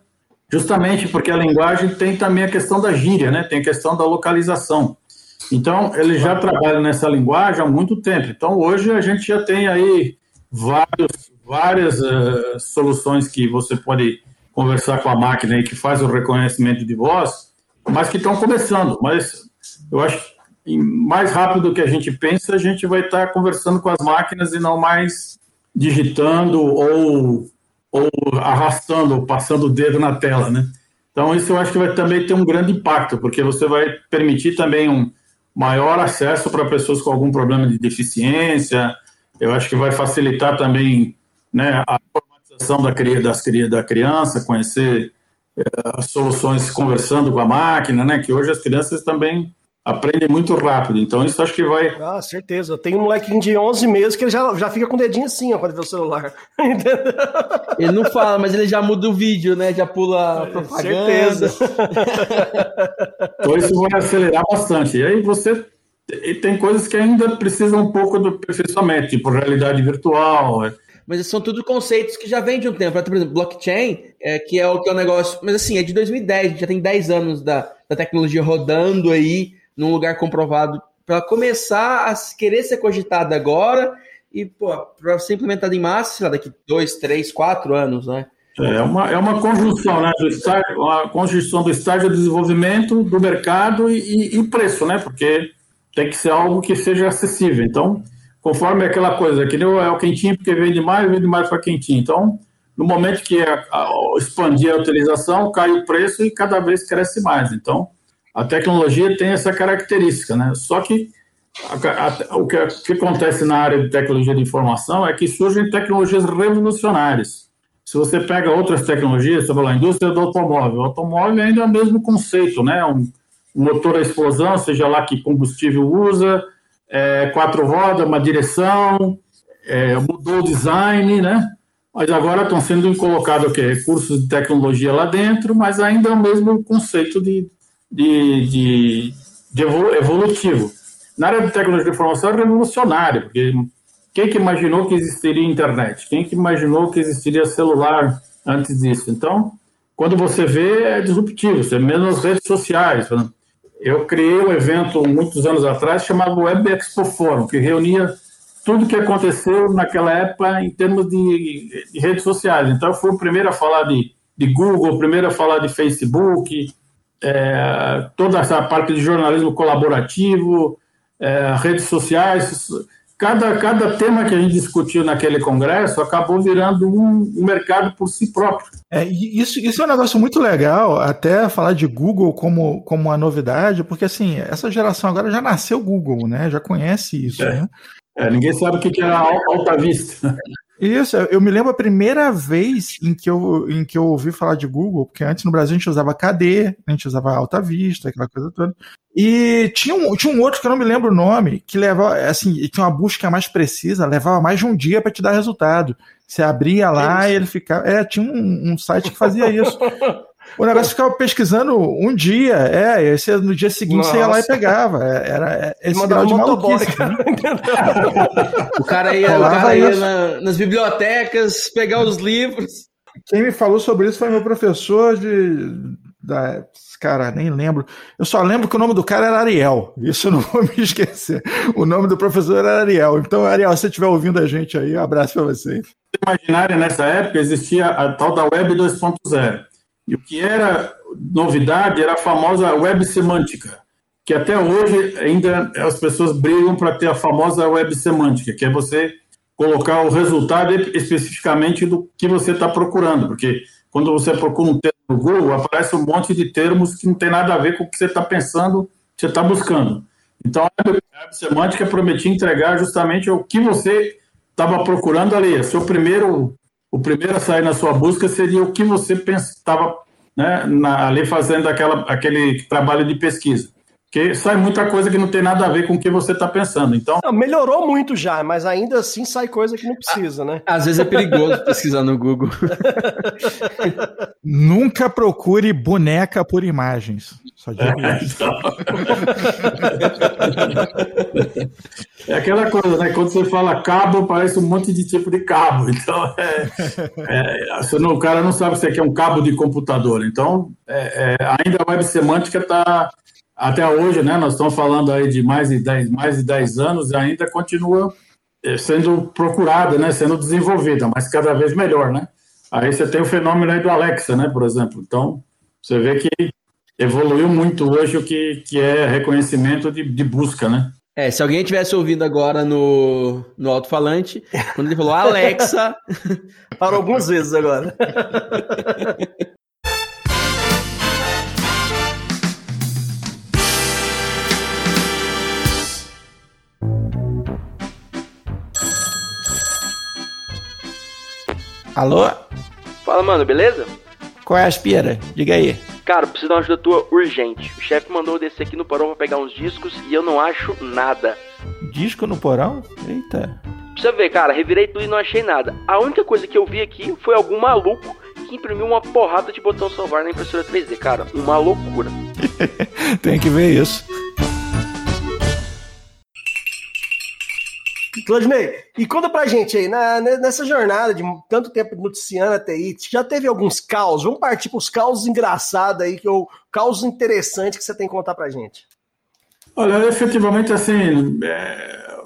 [SPEAKER 4] justamente porque a linguagem tem também a questão da gíria, né? tem a questão da localização. Então, eles já trabalham nessa linguagem há muito tempo. Então, hoje a gente já tem aí vários, várias uh, soluções que você pode conversar com a máquina aí que faz o reconhecimento de voz, mas que estão começando. Mas eu acho que mais rápido do que a gente pensa, a gente vai estar conversando com as máquinas e não mais digitando ou, ou arrastando, passando o dedo na tela, né? Então isso eu acho que vai também ter um grande impacto, porque você vai permitir também um maior acesso para pessoas com algum problema de deficiência. Eu acho que vai facilitar também né, a da, das, da criança, conhecer é, soluções conversando com a máquina, né? Que hoje as crianças também aprendem muito rápido. Então, isso acho que vai.
[SPEAKER 3] Ah, certeza. Tem um molequinho de 11 meses que ele já, já fica com o dedinho assim, ó, quando vê o celular. [laughs]
[SPEAKER 2] ele não fala, mas ele já muda o vídeo, né? Já pula a propaganda. Certeza.
[SPEAKER 4] então, isso vai acelerar bastante. E aí você. E tem coisas que ainda precisam um pouco do aperfeiçoamento, tipo realidade virtual,
[SPEAKER 2] Mas são tudo conceitos que já vêm de um tempo. Por exemplo, blockchain, é, que é o que é o negócio. Mas assim, é de 2010, a gente já tem 10 anos da, da tecnologia rodando aí num lugar comprovado para começar a querer ser cogitada agora e, para ser implementada em massa, sei lá, daqui dois, três, quatro anos, né?
[SPEAKER 4] É uma, é uma conjunção, né? Do estágio, a conjunção do estágio de desenvolvimento, do mercado e, e preço, né? Porque tem que ser algo que seja acessível. Então, conforme aquela coisa, que é o quentinho porque vende mais, vende mais para quentinho. Então, no momento que a, a, expandir a utilização, cai o preço e cada vez cresce mais. Então, a tecnologia tem essa característica, né? Só que a, o, que, que acontece na área de tecnologia de informação é que surgem tecnologias revolucionárias. Se você pega outras tecnologias, sobre a indústria do automóvel, o automóvel ainda é o mesmo conceito, né? Um, um motor a explosão, seja lá que combustível usa, é, quatro rodas, uma direção, é, mudou o design, né? Mas agora estão sendo colocados o quê? recursos de tecnologia lá dentro, mas ainda é o mesmo conceito de, de, de, de evolutivo. Na área de tecnologia de informação é revolucionário, porque quem que imaginou que existiria internet? Quem que imaginou que existiria celular antes disso? Então, quando você vê, é disruptivo, você mesmo as redes sociais. Eu criei um evento muitos anos atrás chamado Web Expo Forum, que reunia tudo que aconteceu naquela época em termos de, de redes sociais. Então, eu fui o primeiro a falar de, de Google, o primeiro a falar de Facebook, é, toda essa parte de jornalismo colaborativo, é, redes sociais. Cada, cada tema que a gente discutiu naquele congresso acabou virando um, um mercado por si próprio.
[SPEAKER 1] É, isso, isso é um negócio muito legal, até falar de Google como, como uma novidade, porque assim, essa geração agora já nasceu Google, né? Já conhece isso,
[SPEAKER 4] é.
[SPEAKER 1] né?
[SPEAKER 4] É, ninguém sabe o que é alta vista. [laughs]
[SPEAKER 1] Isso, eu me lembro a primeira vez em que, eu, em que eu ouvi falar de Google, porque antes no Brasil a gente usava KD, a gente usava Alta Vista, aquela coisa toda. E tinha um, tinha um outro que eu não me lembro o nome, que levava, assim, tinha uma busca mais precisa, levava mais de um dia para te dar resultado. Você abria lá é e ele ficava. É, tinha um, um site que fazia isso. [laughs] O negócio ficava pesquisando um dia, é, esse, no dia seguinte Nossa. você ia lá e pegava. É, era é, esse grau de maluquice. Né?
[SPEAKER 2] o cara ia, o cara ia na, nas bibliotecas pegar os livros.
[SPEAKER 1] Quem me falou sobre isso foi meu professor de. Da, cara, nem lembro. Eu só lembro que o nome do cara era Ariel. Isso eu não vou me esquecer. O nome do professor era Ariel. Então, Ariel, se você estiver ouvindo a gente aí, um abraço para você.
[SPEAKER 4] Imaginária, nessa época, existia a tal da Web 2.0 e o que era novidade era a famosa web semântica, que até hoje ainda as pessoas brigam para ter a famosa web semântica, que é você colocar o resultado especificamente do que você está procurando, porque quando você procura um termo no Google, aparece um monte de termos que não tem nada a ver com o que você está pensando, você está buscando. Então, a web semântica prometia entregar justamente o que você estava procurando ali. Seu primeiro o primeiro a sair na sua busca seria o que você estava né, ali fazendo aquela, aquele trabalho de pesquisa. Porque sai muita coisa que não tem nada a ver com o que você está pensando. Então
[SPEAKER 3] não, melhorou muito já, mas ainda assim sai coisa que não precisa, né?
[SPEAKER 2] Às vezes é perigoso [laughs] pesquisar no Google. [laughs]
[SPEAKER 1] Nunca procure boneca por imagens. Só digo é, então.
[SPEAKER 4] é aquela coisa, né? Quando você fala cabo, parece um monte de tipo de cabo. Então, é, é, não, o cara não sabe se é, é um cabo de computador. Então, é, é, ainda a web semântica está até hoje, né, nós estamos falando aí de mais de 10, mais de 10 anos e ainda continua eh, sendo procurada, né, sendo desenvolvida, mas cada vez melhor, né? Aí você tem o fenômeno aí do Alexa, né, por exemplo. Então, você vê que evoluiu muito hoje o que, que é reconhecimento de, de busca, né?
[SPEAKER 2] É, se alguém tivesse ouvindo agora no, no alto-falante, quando ele falou Alexa, [laughs] [laughs]
[SPEAKER 3] parou algumas vezes agora. [laughs]
[SPEAKER 1] Alô?
[SPEAKER 2] Fala, mano, beleza?
[SPEAKER 1] Qual é a aspira? Diga aí.
[SPEAKER 2] Cara, preciso de uma ajuda tua urgente. O chefe mandou eu descer aqui no porão pra pegar uns discos e eu não acho nada.
[SPEAKER 1] Disco no porão? Eita.
[SPEAKER 2] Precisa ver, cara, revirei tudo e não achei nada. A única coisa que eu vi aqui foi algum maluco que imprimiu uma porrada de botão salvar na impressora 3D, cara. Uma loucura. [laughs]
[SPEAKER 1] Tem que ver isso.
[SPEAKER 3] Claudinei, e conta pra gente aí, na, nessa jornada de tanto tempo noticiando a TI, já teve alguns caos? Vamos partir para os causos engraçados aí, que o caos interessante que você tem que contar pra gente.
[SPEAKER 4] Olha, efetivamente, assim, é...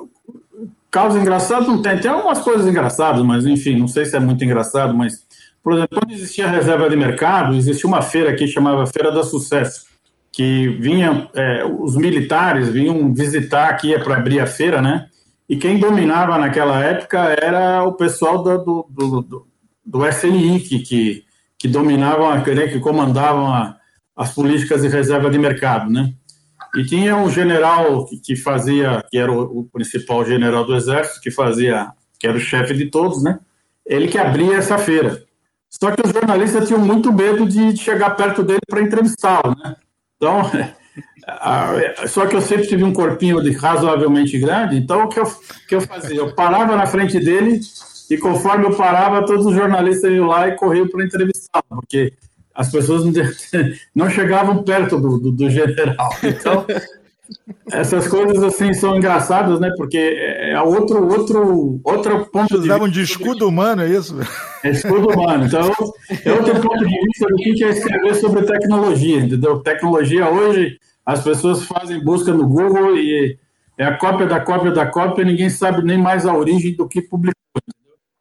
[SPEAKER 4] caos engraçado não tem. Tem algumas coisas engraçadas, mas enfim, não sei se é muito engraçado, mas, por exemplo, quando existia reserva de mercado, existia uma feira aqui chamava Feira da Sucesso, que vinha, é, os militares vinham visitar aqui para abrir a feira, né? E quem dominava naquela época era o pessoal do, do, do, do que, que, que dominavam, que comandavam a, as políticas de reserva de mercado, né? E tinha um general que, que fazia, que era o, o, principal general do exército, que fazia, que era o chefe de todos, né? Ele que abria essa feira. Só que os jornalistas tinham muito medo de chegar perto dele para entrevistá-lo, né? Então, [laughs] só que eu sempre tive um corpinho de razoavelmente grande, então o que eu, que eu fazia? Eu parava na frente dele e conforme eu parava, todos os jornalistas iam lá e corriam para entrevistá-lo, porque as pessoas [laughs] não chegavam perto do, do, do, general. Então, [laughs] essas coisas assim são engraçadas, né? Porque é outro, outro, outro ponto
[SPEAKER 1] de usavam de escudo humano, é isso?
[SPEAKER 4] É escudo humano. Então, é outro ponto de vista do que é escrever sobre tecnologia, entendeu? Tecnologia hoje, as pessoas fazem busca no Google e é a cópia da cópia da cópia, ninguém sabe nem mais a origem do que publicou.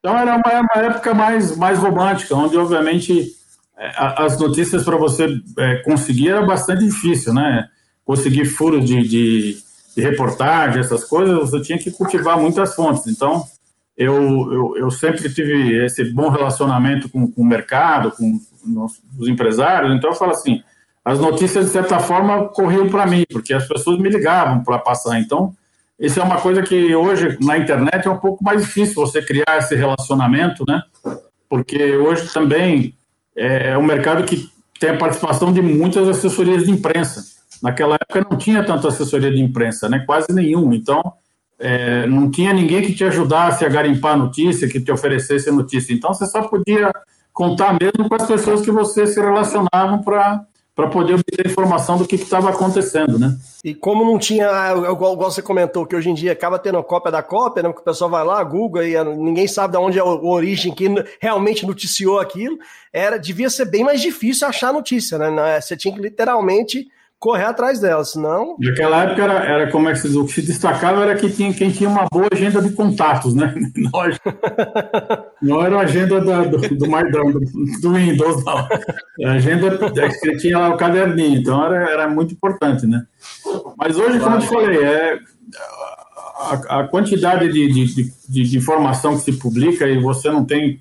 [SPEAKER 4] Então, era uma, uma época mais, mais romântica, onde, obviamente é, as notícias para você é, conseguir era bastante difícil, né? Conseguir furos de, de, de, reportagem, essas coisas, você tinha que cultivar muitas fontes. Então, eu, eu, eu sempre tive esse bom relacionamento com, com o mercado, com os empresários. Então, eu falo assim: as notícias, de certa forma, corriam para mim, porque as pessoas me ligavam para passar. Então, isso é uma coisa que hoje, na internet, é um pouco mais difícil você criar esse relacionamento, né? Porque hoje também é, é um mercado que tem a participação de muitas assessorias de imprensa. Naquela época não tinha tanta assessoria de imprensa, né? quase nenhum. Então, é, não tinha ninguém que te ajudasse a garimpar notícia, que te oferecesse notícia. Então, você só podia contar mesmo com as pessoas que você se relacionavam para para poder obter informação do que estava acontecendo, né?
[SPEAKER 3] E como não tinha, ah, igual, você comentou, que hoje em dia acaba tendo cópia da cópia, né? Que o pessoal vai lá, Google, e ah, ninguém sabe de onde é a origem, que realmente noticiou aquilo, era devia ser bem mais difícil achar notícia, né? Você tinha que literalmente correr atrás dela, senão.
[SPEAKER 4] Naquela época era, era como é que se, o que se destacava era que tinha, quem tinha uma boa agenda de contatos, né? [laughs] Não, não era a agenda da, do, do, do, do Windows, não. A agenda que tinha lá o caderninho, então era, era muito importante, né? Mas hoje, como eu te falei, é, a, a quantidade de, de, de, de informação que se publica e você não tem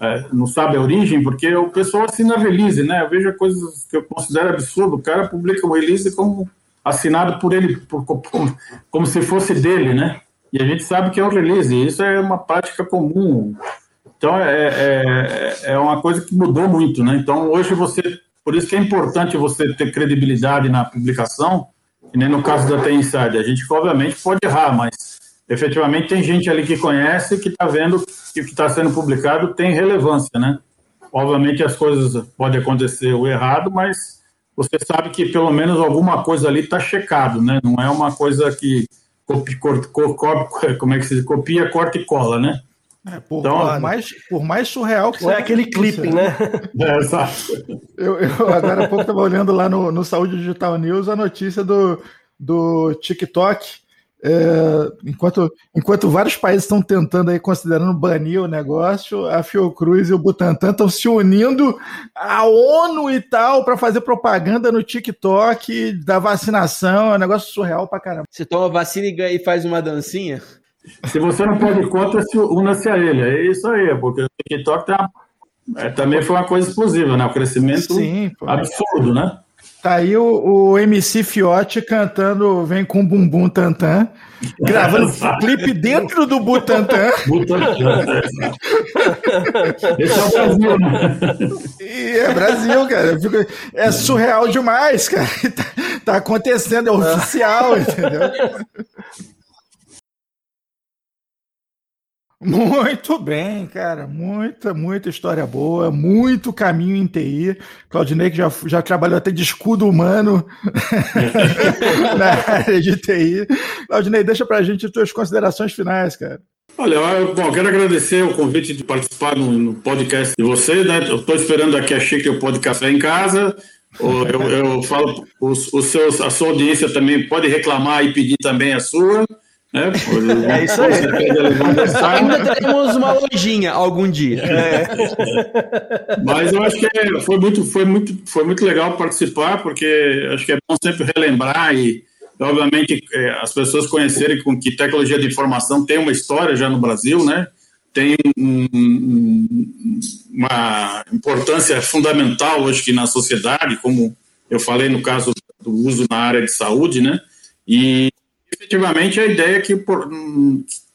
[SPEAKER 4] é, não sabe a origem, porque o pessoal assina release, né? Eu vejo coisas que eu considero absurdo. O cara publica o release como assinado por ele, por, como, como se fosse dele, né? E a gente sabe que é um release, isso é uma prática comum. Então, é, é, é uma coisa que mudou muito, né? Então, hoje você. Por isso que é importante você ter credibilidade na publicação, e nem no caso da T-Inside. A gente, obviamente, pode errar, mas efetivamente tem gente ali que conhece que está vendo que o que está sendo publicado tem relevância, né? Obviamente as coisas podem acontecer o errado, mas você sabe que pelo menos alguma coisa ali está checado, né? Não é uma coisa que copia, [laughs] como é que se copia, corta e cola, né?
[SPEAKER 1] É, por, então, por, mais, por mais surreal que
[SPEAKER 3] seja. É aquele clipe, né? [laughs]
[SPEAKER 1] É, exato. Eu, eu agora há pouco estava olhando lá no, no Saúde Digital News a notícia do, do TikTok é, enquanto, enquanto vários países estão tentando aí, considerando banir o negócio, a Fiocruz e o Butantan estão se unindo à ONU e tal para fazer propaganda no TikTok da vacinação. É um negócio surreal pra caramba.
[SPEAKER 2] Você toma vacina e faz uma dancinha?
[SPEAKER 4] Se você não pode conta, una-se a ele. É isso aí, porque o TikTok tá, é, também foi uma coisa explosiva, né? O crescimento Sim, absurdo, né?
[SPEAKER 1] Tá aí o, MC Fiote cantando Vem com Bumbum Tantan, gravando [laughs] clipe dentro do Butantan. Butantan. Esse é o Brasil, né? E é Brasil, cara. É surreal demais, cara. [laughs] Tá, tá acontecendo, é oficial, [laughs] entendeu? Muito bem, cara. Muita, muita história boa, muito caminho em TI. Claudinei que já, já trabalhou até de escudo humano [laughs] na área de TI. Claudinei, deixa pra gente as tuas considerações finais, cara.
[SPEAKER 4] Olha, eu, bom, quero agradecer o convite de participar no, no podcast de você, né? Eu estou esperando aqui a Chica e o Pó de Café em casa. Eu, eu falo, os, os seus, a sua audiência também pode reclamar e pedir também a sua. Né?
[SPEAKER 2] É isso aí. Ainda teremos uma lojinha algum dia. É.
[SPEAKER 4] Mas eu acho que é, foi, muito, foi, muito, foi muito legal participar, porque acho que é bom sempre relembrar e, obviamente, é, as pessoas conhecerem com que tecnologia de informação tem uma história já no Brasil, né? tem um, uma importância fundamental hoje que na sociedade, como eu falei no caso do uso na área de saúde, né? E efetivamente a ideia é que, por,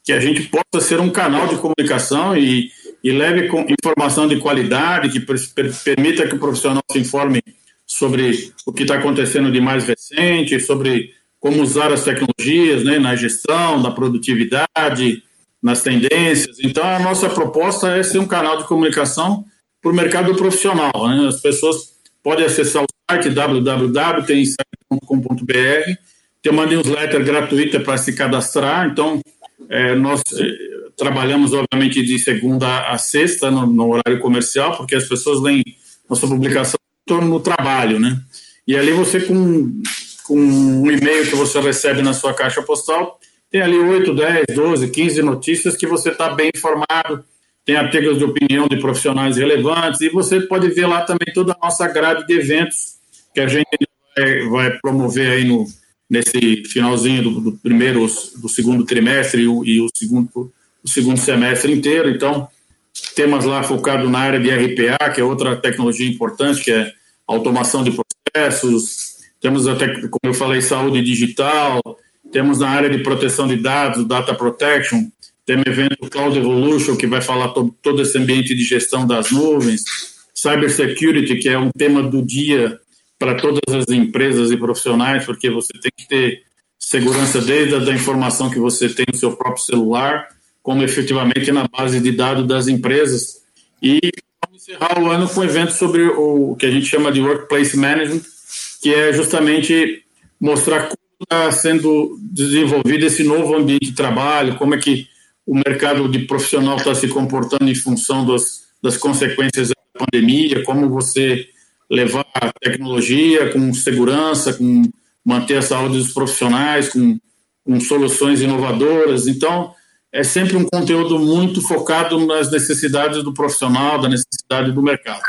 [SPEAKER 4] que a gente possa ser um canal de comunicação e, e leve informação de qualidade, que per, per, permita que o profissional se informe sobre o que está acontecendo de mais recente, sobre como usar as tecnologias né, na gestão, na produtividade, nas tendências. Então, a nossa proposta é ser um canal de comunicação para o mercado profissional. Né? As pessoas podem acessar o site www.teminsight.com.br tem uma newsletter gratuita para se cadastrar, então é, nós é, trabalhamos, obviamente, de segunda a sexta no, no, horário comercial, porque as pessoas leem nossa publicação do trabalho, né? E ali você, com, com um e-mail que você recebe na sua caixa postal, tem ali 8, 10, 12, 15 notícias que você está bem informado, tem artigos de opinião de profissionais relevantes, e você pode ver lá também toda a nossa grade de eventos que a gente vai, vai promover aí no nesse finalzinho do, do primeiro, do segundo trimestre e o, e o, segundo, o segundo semestre inteiro. Então, temas lá focados na área de RPA, que é outra tecnologia importante, que é automação de processos. Temos até, como eu falei, saúde digital. Temos na área de proteção de dados, data protection. Temos evento Cloud Evolution, que vai falar todo, todo esse ambiente de gestão das nuvens. Cybersecurity, que é um tema do dia para todas as empresas e profissionais, porque você tem que ter segurança desde a da informação que você tem no seu próprio celular, como efetivamente na base de dados das empresas. E vamos encerrar o ano com um evento sobre o que a gente chama de Workplace Management, que é justamente mostrar como está sendo desenvolvido esse novo ambiente de trabalho, como é que o mercado de profissional está se comportando em função das, das consequências da pandemia, como você levar tecnologia com segurança, com manter a saúde dos profissionais, com, com soluções inovadoras. Então, é sempre um conteúdo muito focado nas necessidades do profissional, da necessidade do mercado.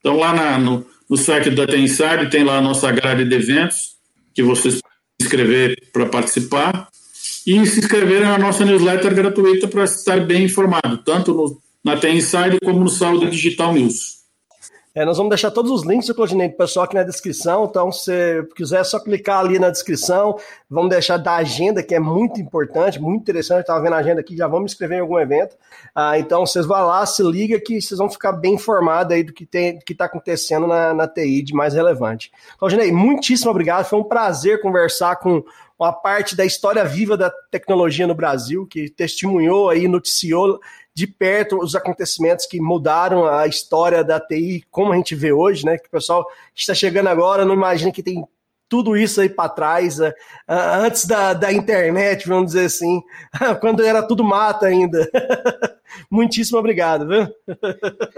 [SPEAKER 4] Então, lá na, no, no site da Tenside tem lá a nossa grade de eventos, que vocês podem se inscrever para participar, e se inscrever na nossa newsletter gratuita para estar bem informado, tanto no, na Tenside como no Saúde Digital News.
[SPEAKER 3] É, nós vamos deixar todos os links, Claudinei, para o pessoal aqui na descrição. Então, se quiser, é só clicar ali na descrição. Vamos deixar da agenda, que é muito importante, muito interessante. Estava vendo a agenda aqui, já vamos me inscrever em algum evento. Ah, então, vocês vão lá, se liga que vocês vão ficar bem informados aí do que está acontecendo na, na TI de mais relevante. Claudinei, muitíssimo obrigado. Foi um prazer conversar com uma parte da história viva da tecnologia no Brasil, que testemunhou aí, noticiou de perto os acontecimentos que mudaram a história da TI, como a gente vê hoje, né? Que o pessoal está chegando agora, não imagina que tem tudo isso aí para trás, uh, antes da, da internet, vamos dizer assim, [laughs] quando era tudo mato ainda. [laughs] Muitíssimo obrigado, viu?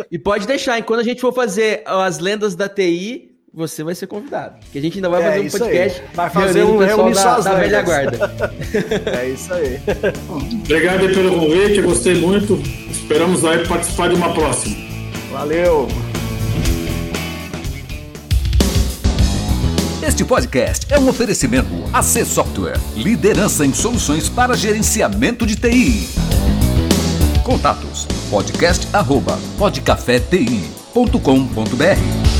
[SPEAKER 2] e pode deixar, enquanto a gente for fazer as lendas da TI, você vai ser convidado. Que a gente ainda vai é, fazer um podcast.
[SPEAKER 3] Aí. Vai fazer um reunir da,
[SPEAKER 2] da velha guarda. [laughs]
[SPEAKER 3] é isso aí.
[SPEAKER 4] Obrigado pelo convite, gostei muito. Esperamos aí participar de uma próxima.
[SPEAKER 3] Valeu.
[SPEAKER 5] Este podcast é um oferecimento AC Software, liderança em soluções para gerenciamento de TI. Contatos podcast@podcafeti.com.br